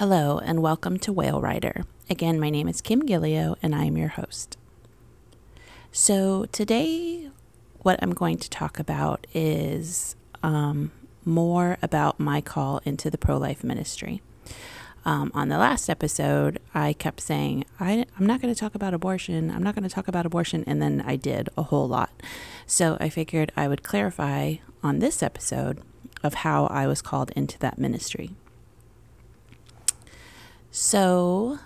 Hello, and welcome to Whale Rider. Again, my name is Kim Gillio, and I am your host. So, today, what I'm going to talk about is um, more about my call into the pro life ministry. Um, on the last episode, I kept saying, I, am not going to talk about abortion. I'm not going to talk about abortion. And then I did a whole lot. So I figured I would clarify on this episode of how I was called into that ministry. So,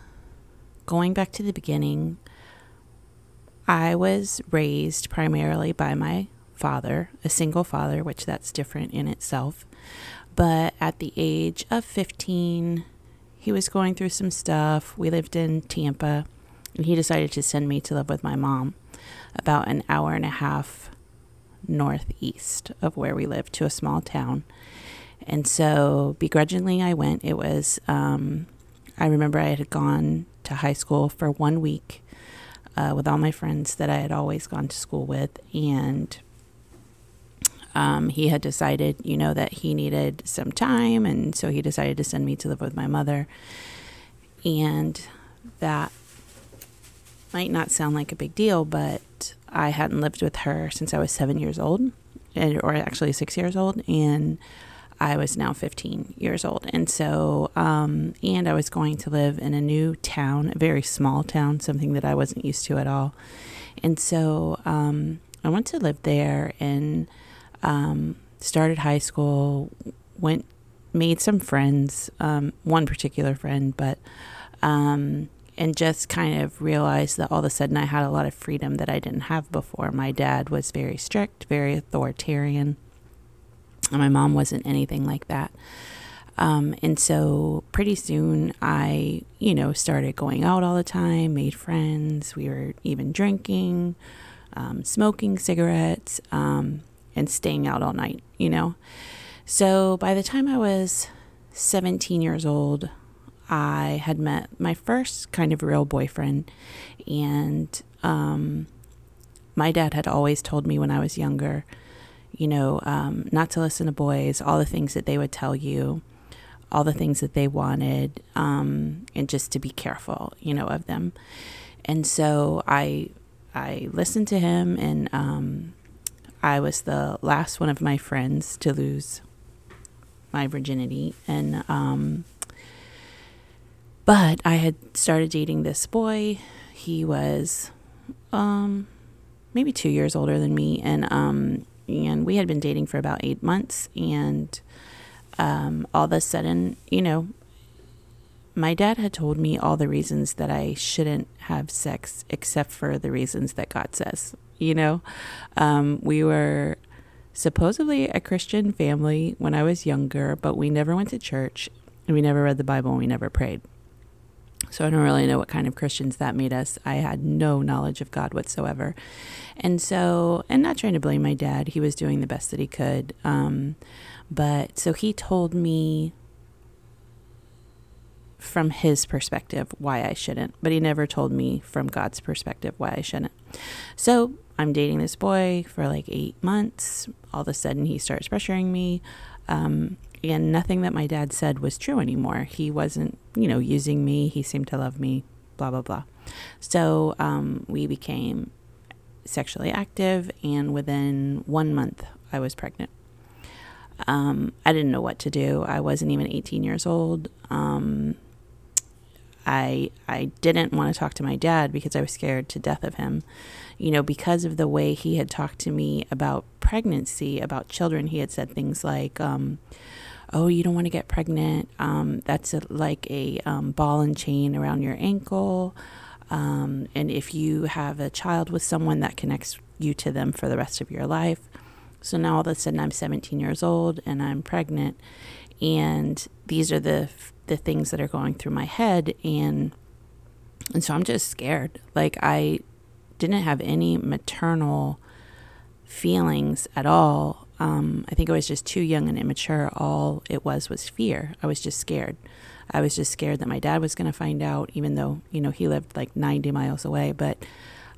going back to the beginning, I was raised primarily by my father, a single father, which that's different in itself. But at the age of 15, he was going through some stuff. We lived in Tampa, and he decided to send me to live with my mom about an hour and a half northeast of where we lived to a small town. And so begrudgingly I went. It was um, I remember I had gone to high school for one week uh, with all my friends that I had always gone to school with, and um, he had decided, you know, that he needed some time, and so he decided to send me to live with my mother. And that might not sound like a big deal, but I hadn't lived with her since I was seven years old, or actually six years old, and I was now 15 years old. And so, um, and I was going to live in a new town, a very small town, something that I wasn't used to at all. And so um, I went to live there and um, started high school, went, made some friends, um, one particular friend, but, um, and just kind of realized that all of a sudden I had a lot of freedom that I didn't have before. My dad was very strict, very authoritarian and my mom wasn't anything like that. Um, and so pretty soon I, you know, started going out all the time, made friends. We were even drinking, um, smoking cigarettes, um, and staying out all night, you know. So by the time I was 17 years old, I had met my first kind of real boyfriend. And um, my dad had always told me when I was younger, you know, um, not to listen to boys, all the things that they would tell you, all the things that they wanted, um, and just to be careful, you know, of them. And so I, I listened to him, and um, I was the last one of my friends to lose my virginity, and um, but I had started dating this boy. He was um, maybe two years older than me, and um, and we had been dating for about eight months and um, all of a sudden you know my dad had told me all the reasons that i shouldn't have sex except for the reasons that god says you know? Um, we were supposedly a christian family when i was younger but we never went to church. And we never read the bible and we never prayed so I don't really know what kind of Christians that made us. I had no knowledge of God whatsoever. And so, and not trying to blame my dad, he was doing the best that he could. Um, but so he told me from his perspective why I shouldn't, but he never told me from God's perspective why I shouldn't. So I'm dating this boy for like eight months. All of a sudden, he starts pressuring me. Um, and nothing that my dad said was true anymore. He wasn't, you know, using me. He seemed to love me, blah, blah, blah. So um, we became sexually active, and within one month, I was pregnant. Um, I didn't know what to do. I wasn't even 18 years old. Um, I I didn't want to talk to my dad because I was scared to death of him. You know, because of the way he had talked to me about pregnancy, about children, he had said things like, um, oh, you don't want to get pregnant. Um, that's a, like a um, ball and chain around your ankle. Um, and if you have a child with someone, that connects you to them for the rest of your life. So now all of a sudden I'm 17 years old and I'm pregnant. And these are the the things that are going through my head and and so I'm just scared. Like I didn't have any maternal feelings at all um, I think I was just too young and immature. All it was was fear. I was just scared. I was just scared that my dad was going to find out, even though, you know, he lived like 90 miles away. But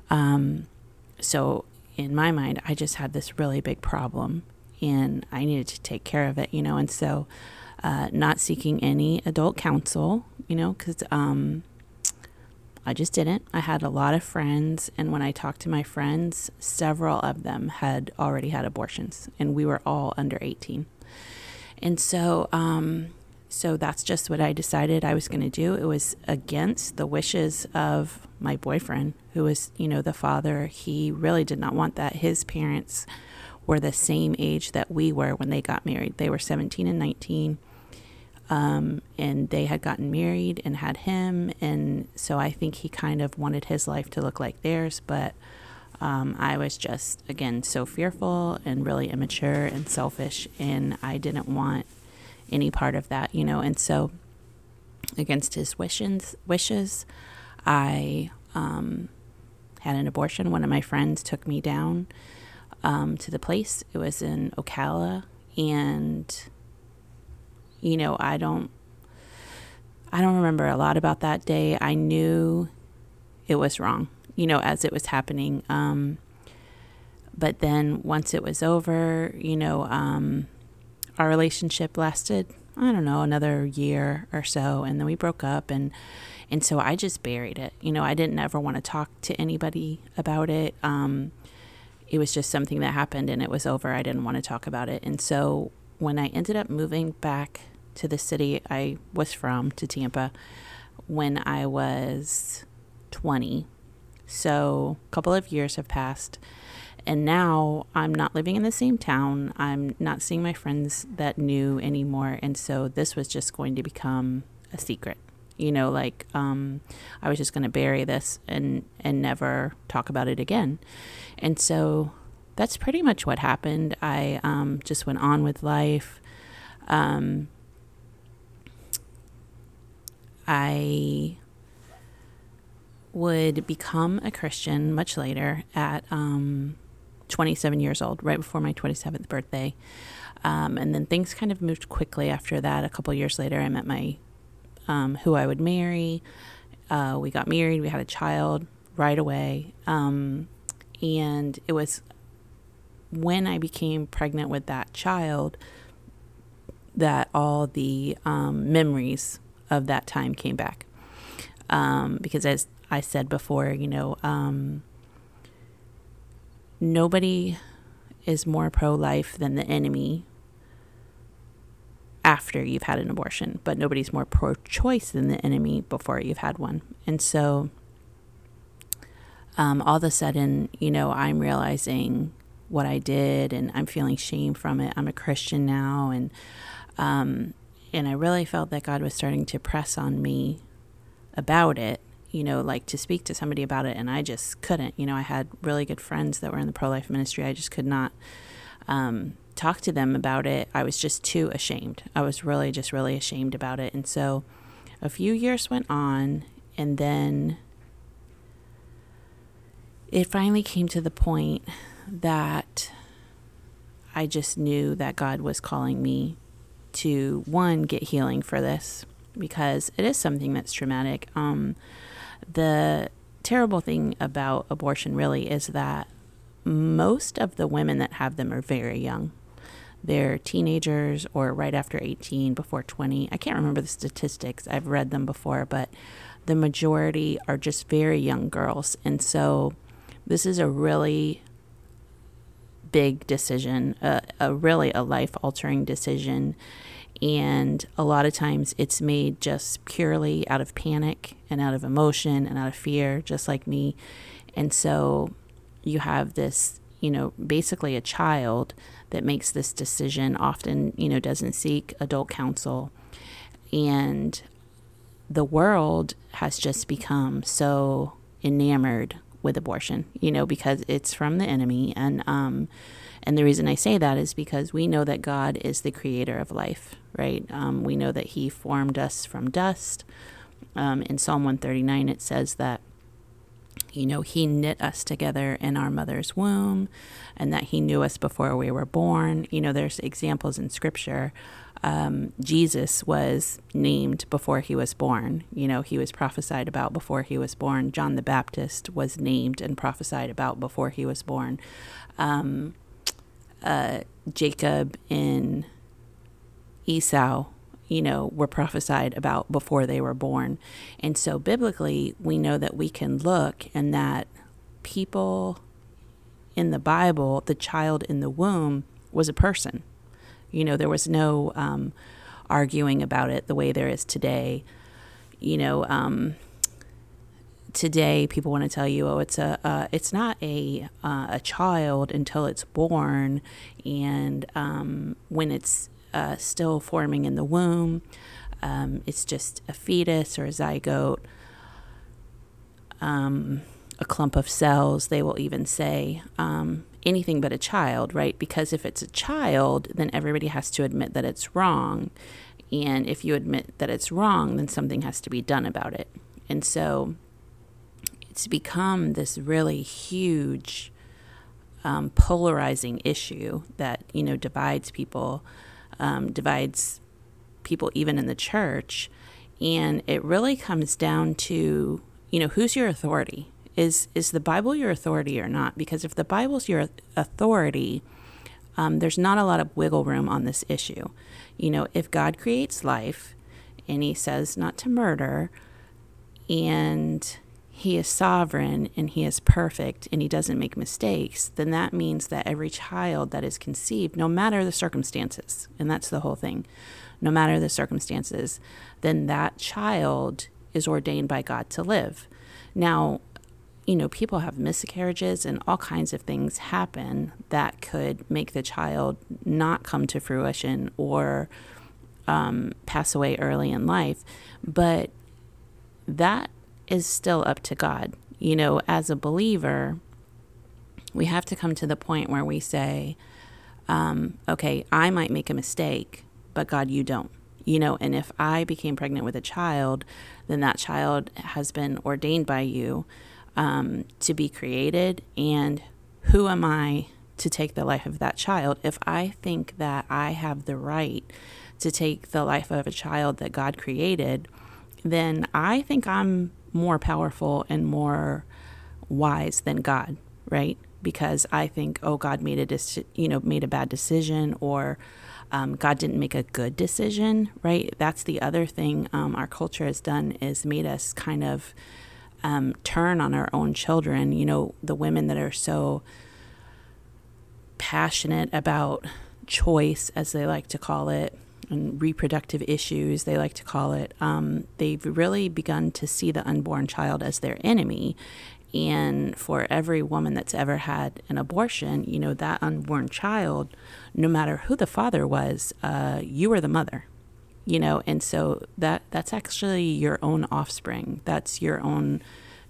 um, so in my mind, I just had this really big problem and I needed to take care of it, you know. And so uh, not seeking any adult counsel, you know, because um, I just didn't. I had a lot of friends, and when I talked to my friends, several of them had already had abortions, and we were all under 18. And so, um, so that's just what I decided I was going to do. It was against the wishes of my boyfriend, who was, you know, the father. He really did not want that. His parents were the same age that we were when they got married. They were 17 and 19. Um, and they had gotten married and had him. And so I think he kind of wanted his life to look like theirs. But um, I was just, again, so fearful and really immature and selfish. And I didn't want any part of that, you know. And so, against his wishes, wishes I um, had an abortion. One of my friends took me down um, to the place. It was in Ocala. And, you know, I don't. I don't remember a lot about that day. I knew it was wrong, you know, as it was happening. Um, but then once it was over, you know, um, our relationship lasted, I don't know, another year or so, and then we broke up and and so I just buried it. You know, I didn't ever want to talk to anybody about it. Um, it was just something that happened and it was over. I didn't want to talk about it. And so when I ended up moving back to the city I was from, to Tampa, when I was 20, so a couple of years have passed and now I'm not living in the same town. I'm not seeing my friends that knew anymore. And so this was just going to become a secret. You know, like um, I was just going to bury this and and never talk about it again. And so that's pretty much what happened. I um, just went on with life. Um, I would become a Christian much later at um, 27 years old, right before my 27th birthday. Um, and then things kind of moved quickly after that. A couple years later, I met my um, who I would marry. Uh, we got married. We had a child right away. Um, and it was when I became pregnant with that child that all the um, memories of that time came back. Um, because as I said before, you know, um, nobody is more pro life than the enemy after you've had an abortion, but nobody's more pro choice than the enemy before you've had one. And so um, all of a sudden, you know, I'm realizing what I did and I'm feeling shame from it. I'm a Christian now. And, um, and I really felt that God was starting to press on me about it you know, like to speak to somebody about it, and I just couldn't. You know, I had really good friends that were in the pro life ministry. I just could not um, talk to them about it. I was just too ashamed. I was really just really ashamed about it. And so a few years went on, and then it finally came to the point that I just knew that God was calling me to one, get healing for this because it is something that's traumatic. Um, the terrible thing about abortion really is that most of the women that have them are very young. They're teenagers or right after 18, before 20. I can't remember the statistics, I've read them before, but the majority are just very young girls. And so this is a really big decision, a, a really a life altering decision. And a lot of times it's made just purely out of panic and out of emotion and out of fear, just like me. And so you have this, you know, basically a child that makes this decision, often, you know, doesn't seek adult counsel. And the world has just become so enamored with abortion, you know, because it's from the enemy. And, um, and the reason I say that is because we know that God is the creator of life, right? Um, we know that He formed us from dust. Um, in Psalm 139, it says that, you know, He knit us together in our mother's womb and that He knew us before we were born. You know, there's examples in Scripture. Um, Jesus was named before he was born. You know, he was prophesied about before he was born. John the Baptist was named and prophesied about before he was born. Um, uh, Jacob and Esau you know, were prophesied about before they were born. And so biblically, we know that we can look and that people in the Bible, the child in the womb was a person. You know, there was no um, arguing about it the way there is today. You know, um, today people want to tell you, oh, it's a, uh, it's not a uh, a child until it's born, and um, when it's uh, still forming in the womb, um, it's just a fetus or a zygote. Um, a clump of cells, they will even say. Anything but a child, right? Because if it's a child, then everybody has to admit that it's wrong. And if you admit that it's wrong, then something has to be done about it. And so it's become this really huge um, polarizing issue that, you know, divides people, um, divides people even in the church. And it really comes down to, you know, who's your authority? Is is the Bible your authority or not? Because if the Bible's your authority, um, there's not a lot of wiggle room on this issue. You know, if God creates life and He says not to murder, and He is sovereign and He is perfect and He doesn't make mistakes, then that means that every child that is conceived, no matter the circumstances, and that's the whole thing, no matter the circumstances, then that child is ordained by God to live. Now, you know, people have miscarriages and all kinds of things happen that could make the child not come to fruition or um, pass away early in life. But that is still up to God. You know, as a believer, we have to come to the point where we say, um, okay, I might make a mistake, but God, you don't. You know, and if I became pregnant with a child, then that child has been ordained by you um, to be created, and who am I to take the life of that child? If I think that I have the right to take the life of a child that God created, then I think I'm more powerful and more wise than God, right? Because I think, oh, God made a you know made a bad decision, or um, God didn't make a good decision, right? That's the other thing um, our culture has done is made us kind of um, turn on our own children. You know, the women that are so passionate about choice, as they like to call it, and reproductive issues, they like to call it, um, they've really begun to see the unborn child as their enemy. And for every woman that's ever had an abortion, you know, that unborn child, no matter who the father was, uh, you were the mother you know and so that that's actually your own offspring that's your own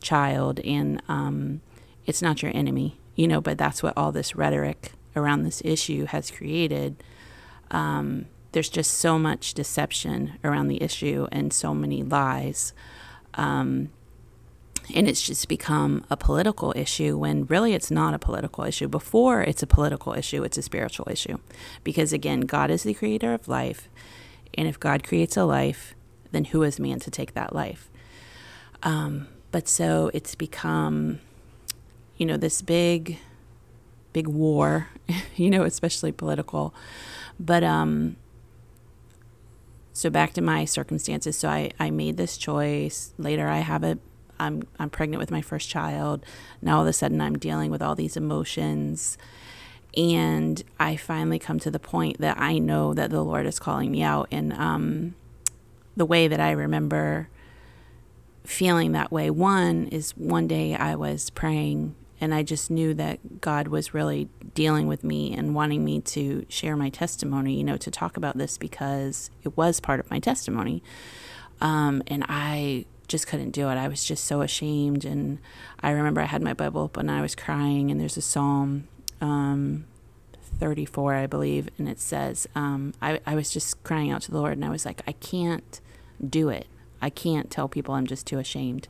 child and um, it's not your enemy you know but that's what all this rhetoric around this issue has created um, there's just so much deception around the issue and so many lies um, and it's just become a political issue when really it's not a political issue. Before it's a political issue, it's a spiritual issue. Because again, God is the creator of life. And if God creates a life, then who is man to take that life? Um, but so it's become, you know, this big, big war, you know, especially political. But um, so back to my circumstances. So I, I made this choice. Later, I have a, I'm, I'm pregnant with my first child. Now all of a sudden, I'm dealing with all these emotions and I finally come to the point that I know that the Lord is calling me out. And um, the way that I remember feeling that way, one is one day I was praying and I just knew that God was really dealing with me and wanting me to share my testimony, you know, to talk about this because it was part of my testimony. Um, and I just couldn't do it. I was just so ashamed. And I remember I had my Bible open and I was crying, and there's a psalm um, 34, I believe, and it says, um, I, I was just crying out to the Lord, and I was like, I can't do it. I can't tell people I'm just too ashamed.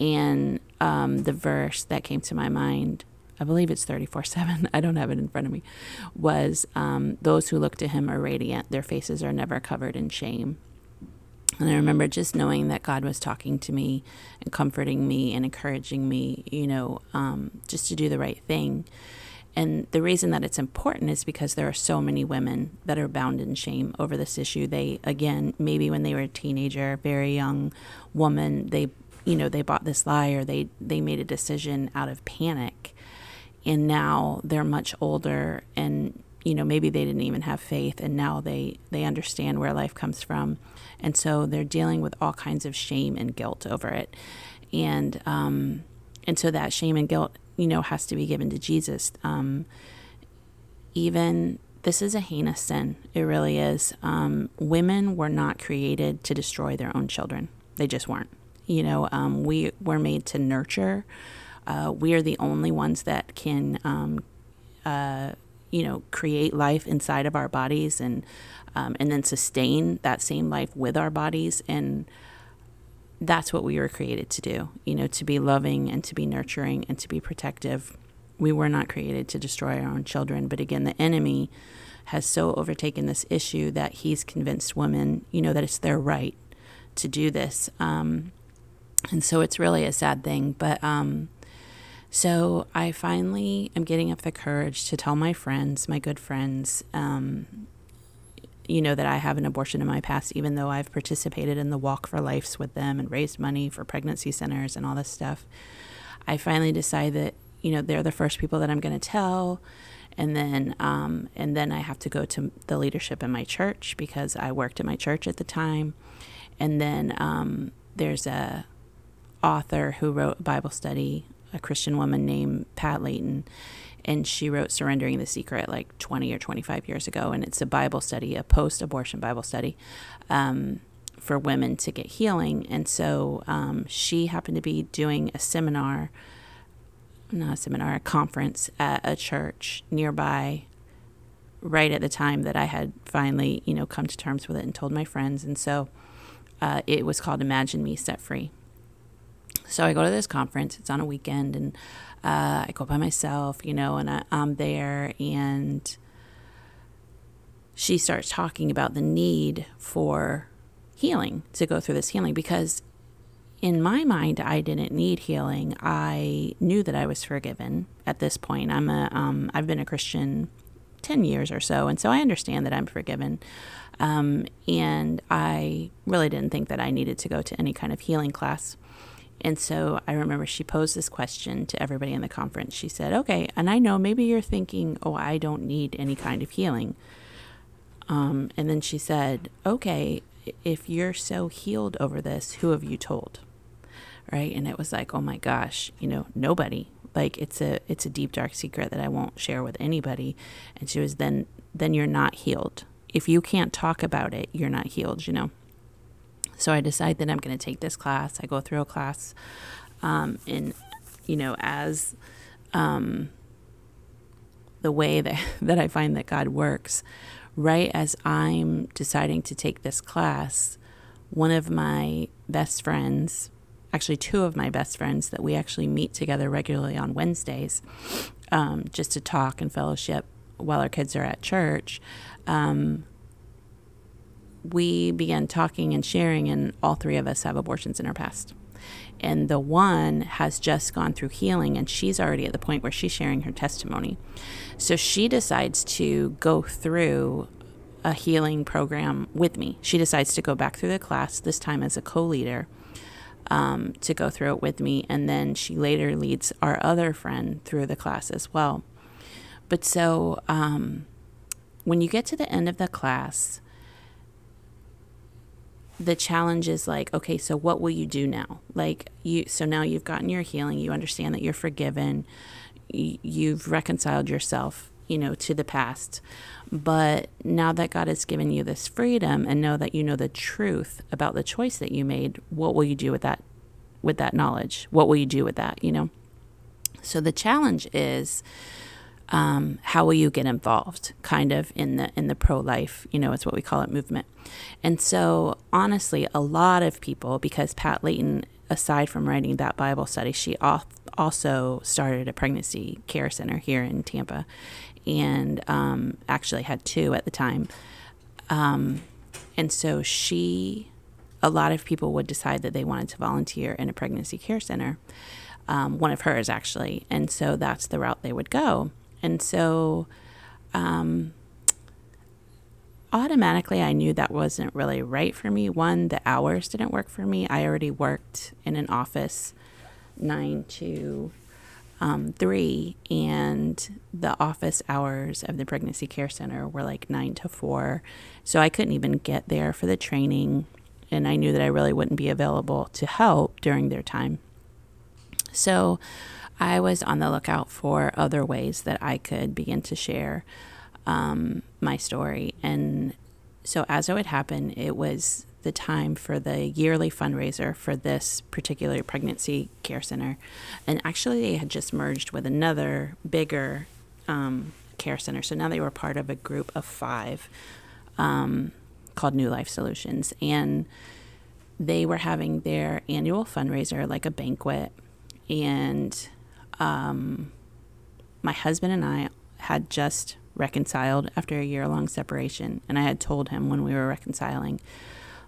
And um, the verse that came to my mind, I believe it's 34 7, I don't have it in front of me, was um, Those who look to him are radiant, their faces are never covered in shame. And I remember just knowing that God was talking to me and comforting me and encouraging me, you know, um, just to do the right thing. And the reason that it's important is because there are so many women that are bound in shame over this issue. They, again, maybe when they were a teenager, very young woman, they, you know, they bought this lie or they, they made a decision out of panic. And now they're much older and, you know, maybe they didn't even have faith and now they, they understand where life comes from. And so they're dealing with all kinds of shame and guilt over it. And, um, and so that shame and guilt you know, has to be given to Jesus. Um, even this is a heinous sin. It really is. Um, women were not created to destroy their own children. They just weren't. You know, um, we were made to nurture. Uh, we are the only ones that can, um, uh, you know, create life inside of our bodies and um, and then sustain that same life with our bodies and that's what we were created to do, you know, to be loving and to be nurturing and to be protective. We were not created to destroy our own children. But again, the enemy has so overtaken this issue that he's convinced women, you know, that it's their right to do this. Um, and so it's really a sad thing. But um, so I finally am getting up the courage to tell my friends, my good friends, um, you know that I have an abortion in my past, even though I've participated in the Walk for Lives with them and raised money for pregnancy centers and all this stuff. I finally decide that you know they're the first people that I'm going to tell, and then um, and then I have to go to the leadership in my church because I worked at my church at the time, and then um, there's a author who wrote a Bible study, a Christian woman named Pat Layton and she wrote Surrendering the Secret like 20 or 25 years ago. And it's a Bible study, a post abortion Bible study um, for women to get healing. And so um, she happened to be doing a seminar, not a seminar, a conference at a church nearby right at the time that I had finally, you know, come to terms with it and told my friends. And so uh, it was called Imagine Me Set Free. So I go to this conference. It's on a weekend, and uh, I go by myself, you know, and I, I'm there, and she starts talking about the need for healing to go through this healing because in my mind I didn't need healing. I knew that I was forgiven at this point. I'm a um, I've been a Christian 10 years or so and so I understand that I'm forgiven. Um, and I really didn't think that I needed to go to any kind of healing class. And so I remember she posed this question to everybody in the conference. She said, Okay, and I know maybe you're thinking, oh, I don't need any kind of healing. Um, and then she said, Okay, if you're so healed over this, who have you told? Right. And it was like, Oh my gosh, you know, nobody. Like it's a it's a deep dark secret that I won't share with anybody. And she was then then you're not healed. If you can't talk about it, you're not healed, you know. So I decide that I'm going to take this class. I go through a class, um, and you know, as um, the way that that I find that God works, right as I'm deciding to take this class, one of my best friends, actually two of my best friends that we actually meet together regularly on Wednesdays, um, just to talk and fellowship while our kids are at church. Um, we began talking and sharing, and all three of us have abortions in our past. And the one has just gone through healing, and she's already at the point where she's sharing her testimony. So she decides to go through a healing program with me. She decides to go back through the class, this time as a co leader, um, to go through it with me. And then she later leads our other friend through the class as well. But so um, when you get to the end of the class, the challenge is like okay so what will you do now? Like you so now you've gotten your healing you understand that you're forgiven you've reconciled yourself you know to the past. But now that god has given you this freedom and know that you know the truth about the choice that you made what will you do with that with that knowledge? What will you do with that you know? So the challenge is um, how will you get involved kind of in the in the pro-life you know it's what we call it movement. And so honestly a lot of people because pat layton aside from writing that bible study she also started a pregnancy care center here in tampa and um, actually had two at the time. Um, and so she a lot of people would decide that they wanted to volunteer in a pregnancy care center um, one of hers actually. And so that's the route they would go And so um, automatically I knew that wasn't really right for me. One, the hours didn't work for me. I already worked in an office nine to um, three, and the office hours of the pregnancy care center were like nine to four. So I couldn't even get there for the training, and I knew that I really wouldn't be available to help during their time. So I was on the lookout for other ways that I could begin to share um, my story. And so, as it would happen, it was the time for the yearly fundraiser for this particular pregnancy care center. And actually, they had just merged with another bigger um, care center. So now they were part of a group of five um, called New Life Solutions. And they were having their annual fundraiser, like a banquet. And um, my husband and I had just reconciled after a year long separation. And I had told him when we were reconciling,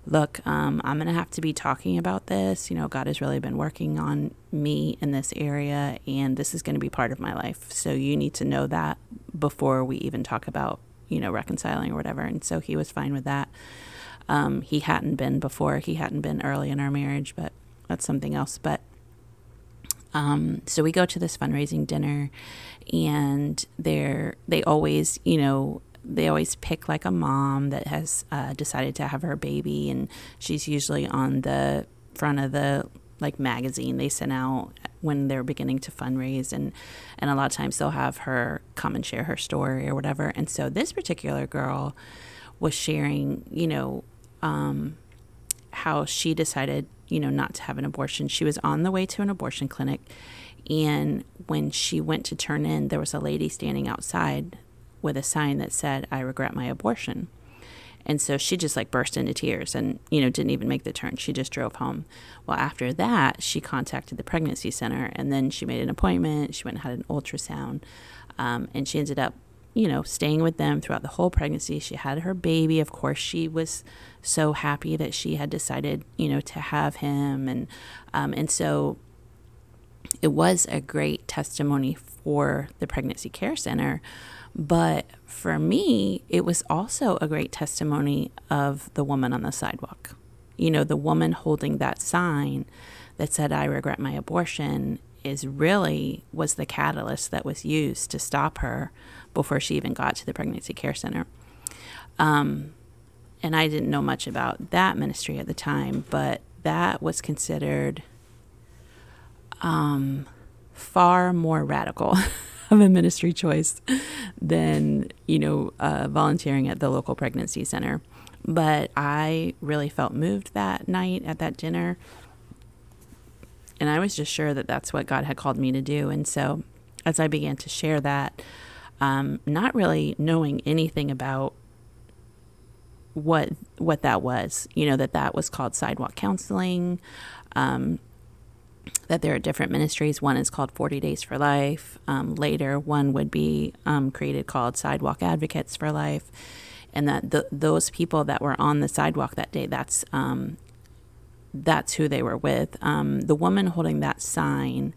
look, um, I'm going to have to be talking about this. You know, God has really been working on me in this area, and this is going to be part of my life. So you need to know that before we even talk about, you know, reconciling or whatever. And so he was fine with that. Um, he hadn't been before, he hadn't been early in our marriage, but that's something else. But um, so we go to this fundraising dinner, and they're they always, you know, they always pick like a mom that has uh, decided to have her baby, and she's usually on the front of the like magazine they send out when they're beginning to fundraise and and a lot of times they'll have her come and share her story or whatever. And so this particular girl was sharing you know um, how she decided you know not to have an abortion she was on the way to an abortion clinic and when she went to turn in there was a lady standing outside with a sign that said, I regret my abortion. And so she just like burst into tears and, you know, didn't even make the turn. She just drove home. Well, after that, she contacted the pregnancy center and then she made an appointment. She went and had an ultrasound. Um, and she ended up, you know, staying with them throughout the whole pregnancy. She had her baby. Of course, she was so happy that she had decided, you know, to have him. And, um, and so it was a great testimony for the pregnancy care center but for me, it was also a great testimony of the woman on the sidewalk. You know, the woman holding that sign that said, I regret my abortion, is really was the catalyst that was used to stop her before she even got to the pregnancy care center. Um, and I didn't know much about that ministry at the time, but that was considered um, far more radical of a ministry choice than, you know, uh, volunteering at the local pregnancy center. But I really felt moved that night at that dinner. And I was just sure that that's what God had called me to do. And so as I began to share that, um, not really knowing anything about what what that was, you know, that that was called sidewalk counseling, um, that there are different ministries. One is called 40 Days for Life. Um, later, one would be um, created called Sidewalk Advocates for Life. And that the, those people that were on the sidewalk that day, that's um, that's who they were with. Um, the woman holding that sign,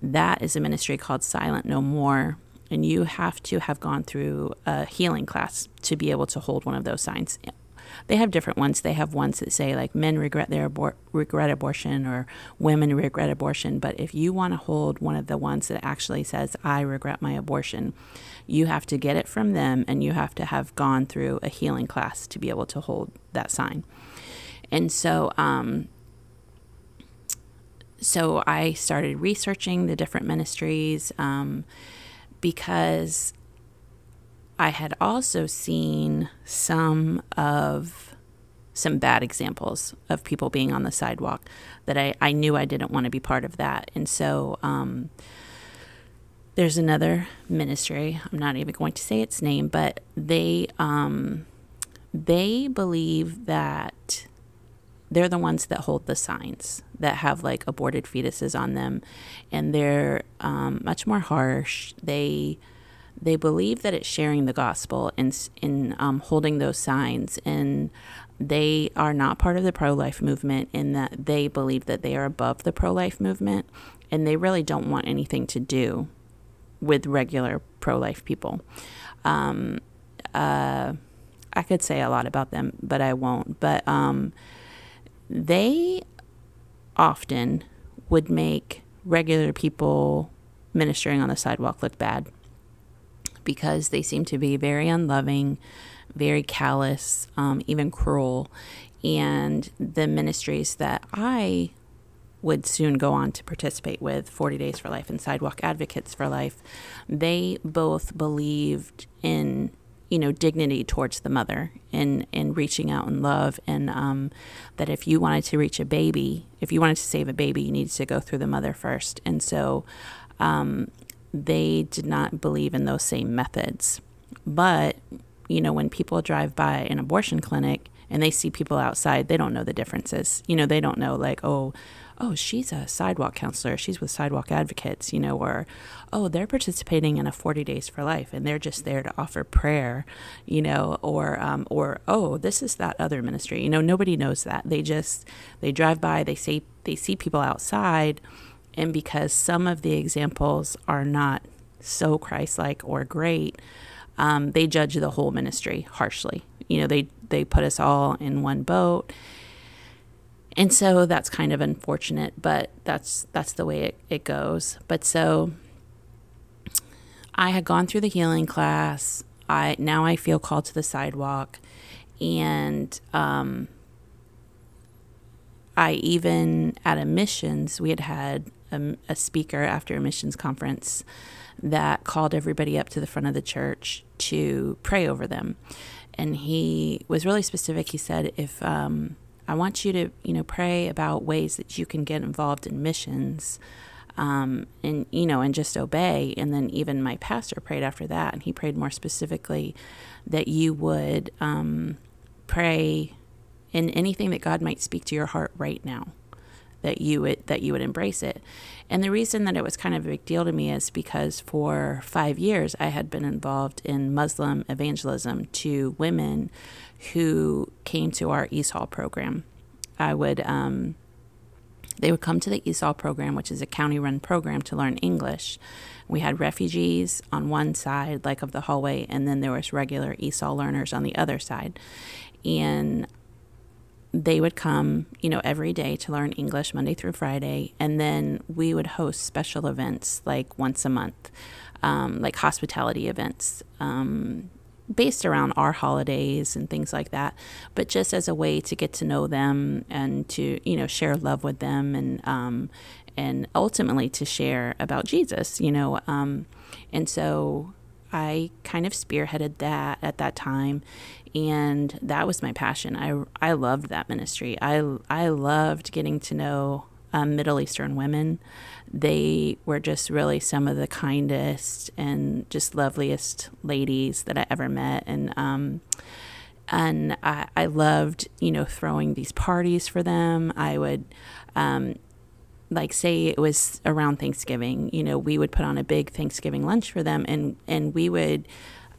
that is a ministry called Silent No More. And you have to have gone through a healing class to be able to hold one of those signs they have different ones. They have ones that say like men regret their abor- regret abortion or women regret abortion. But if you want to hold one of the ones that actually says I regret my abortion, you have to get it from them and you have to have gone through a healing class to be able to hold that sign. And so, um, so I started researching the different ministries um, because I had also seen some of some bad examples of people being on the sidewalk that I, I knew I didn't want to be part of that. And so um, there's another ministry. I'm not even going to say its name, but they um, they believe that they're the ones that hold the signs that have like aborted fetuses on them, and they're um, much more harsh. They they believe that it's sharing the gospel and in um, holding those signs and they are not part of the pro-life movement in that they believe that they are above the pro-life movement and they really don't want anything to do with regular pro life people. Um, uh, I could say a lot about them, but I won't. But um, they often would make regular people ministering on the sidewalk look bad because they seem to be very unloving, very callous, um, even cruel. And the ministries that I would soon go on to participate with 40 Days for Life and Sidewalk Advocates for Life, they both believed in you know dignity towards the mother and and reaching out in love. And um, that if you wanted to reach a baby if you wanted to save a baby you needed to go through the mother first. And so um, they did not believe in those same methods. But you know when people drive by an abortion clinic and they see people outside they don't know the differences. You know they don't know like oh oh, she's a sidewalk counselor, she's with sidewalk advocates, you know, or oh, they're participating in a 40 days for life and they're just there to offer prayer, you know, or um, or oh, this is that other ministry. You know, nobody knows that. They just they drive by, they see they see people outside, and because some of the examples are not so Christ-like or great, um, they judge the whole ministry harshly. You know, they they put us all in one boat and so that's kind of unfortunate but that's that's the way it, it goes. But so i had gone through the healing class. I now i feel called to the sidewalk. And um, i even at a missions we had had a, a speaker after a missions conference that called everybody up to the front of the church to pray over them. And he was really specific. He said if um, I want you to, you know, pray about ways that you can get involved in missions, um, and you know, and just obey. And then even my pastor prayed after that, and he prayed more specifically that you would um, pray in anything that God might speak to your heart right now, that you would that you would embrace it. And the reason that it was kind of a big deal to me is because for five years I had been involved in Muslim evangelism to women who came to our ESOL program. I would, um, they would come to the ESOL program, which is a county run program to learn English. We had refugees on one side, like of the hallway, and then there was regular ESOL learners on the other side. And they would come, you know, every day to learn English Monday through Friday, and then we would host special events like once a month, um, like hospitality events. Um, based around our holidays and things like that, but just as a way to get to know them and to you know share love with them and um, and ultimately to share about Jesus, you know. Um, and so I kind of spearheaded that at that time, and that was my passion. I I loved that ministry. I I loved getting to know um, Middle Eastern women. They were just really some of the kindest and just loveliest ladies that I ever met, and um, and I, I loved you know throwing these parties for them. I would. Um, like say it was around Thanksgiving, you know, we would put on a big Thanksgiving lunch for them, and and we would,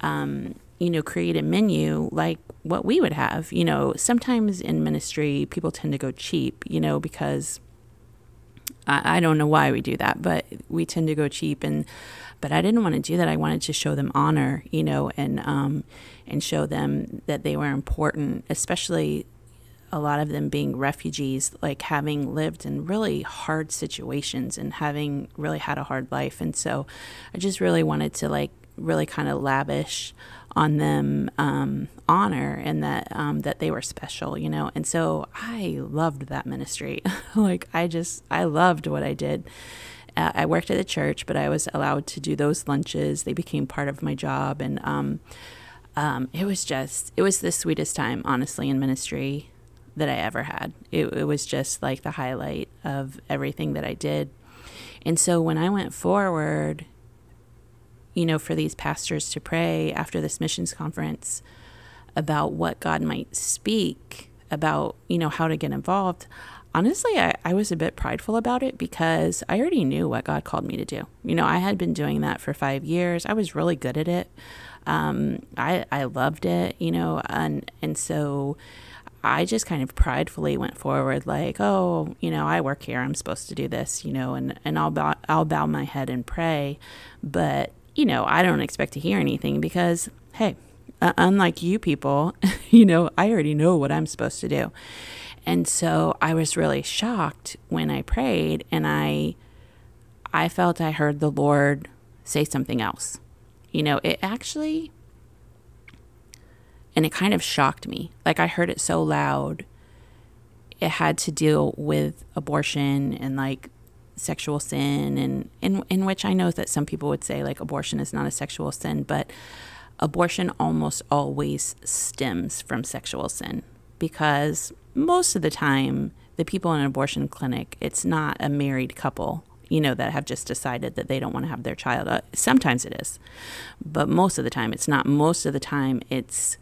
um, you know, create a menu like what we would have. You know, sometimes in ministry, people tend to go cheap, you know, because I, I don't know why we do that, but we tend to go cheap and but I didn't want to do that. I wanted to show them honor, you know, and um, and show them that they were important, especially a lot of them being refugees, like having lived in really hard situations and having really had a hard life. And so I just really wanted to like really kind of lavish on them um, honor and that um, that they were special, you know. And so I loved that ministry. like I just I loved what I did. Uh, I worked at the church, but I was allowed to do those lunches. They became part of my job, and um, um it was just it was the sweetest time, honestly, in ministry that I ever had. It, it was just like the highlight of everything that I did. And so when I went forward you know, for these pastors to pray after this missions conference about what God might speak about, you know, how to get involved. Honestly, I, I was a bit prideful about it because I already knew what God called me to do. You know, I had been doing that for five years. I was really good at it. Um, I, I loved it, you know, and, and so I just kind of pridefully went forward, like, oh, you know, I work here. I'm supposed to do this, you know, and, and I'll, bow, I'll bow my head and pray. But, you know, I don't expect to hear anything because, hey, uh, unlike you people, you know, I already know what I'm supposed to do. And so I was really shocked when I prayed and I I felt I heard the Lord say something else. You know, it actually and it kind of shocked me. Like I heard it so loud. It had to deal with abortion and like sexual sin and in in which I know that some people would say like abortion is not a sexual sin, but abortion almost always stems from sexual sin because most of the time the people in an abortion clinic it's not a married couple you know that have just decided that they don't want to have their child. Uh, sometimes it is but most of the time it's not. Most of the time it's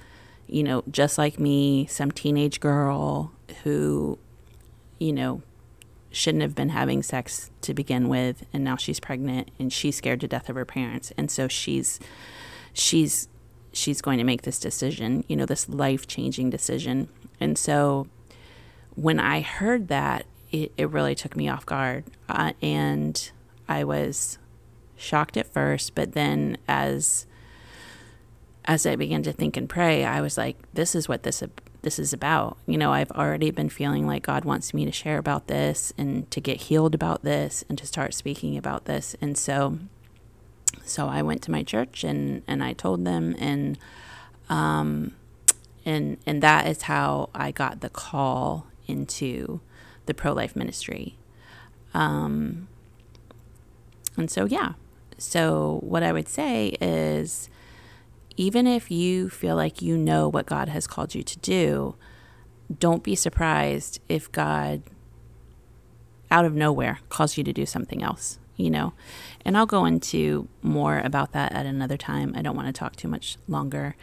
you know, just like me, some teenage girl who, you know, shouldn't have been having sex to begin with and now she's pregnant and she's scared to death of her parents and so she's she's she's going to make this decision you know this life-changing decision. And so when i heard that it, it really took me off guard uh, and i was shocked at first but then as as I began to think and pray, I was like, this is what this this is about. You know, I've already been feeling like God wants me to share about this and to get healed about this and to start speaking about this. And so so I went to my church and and I told them and um and and that is how I got the call into the pro-life ministry. Um and so yeah. So what I would say is even if you feel like you know what God has called you to do, don't be surprised if God out of nowhere calls you to do something else, you know. And I'll go into more about that at another time. I don't want to talk too much longer.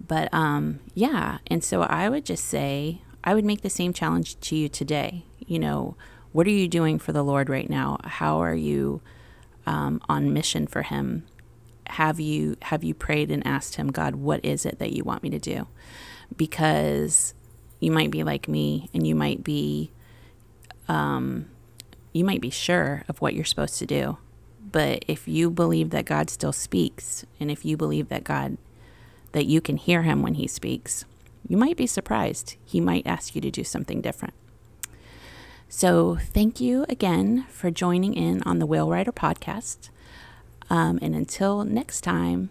But um yeah, and so I would just say I would make the same challenge to you today. You know, what are you doing for the Lord right now? How are you um, on mission for him? Have you have you prayed and asked him god what is it that you want me to do? Because you might be like me and you might be um, you might be sure of what you're supposed to do. But if you believe that god still speaks and if you believe that god that you can hear him when he speaks you might be surprised. He might ask you to do something different. So thank you again for joining in on the whale rider podcast um, and until next time,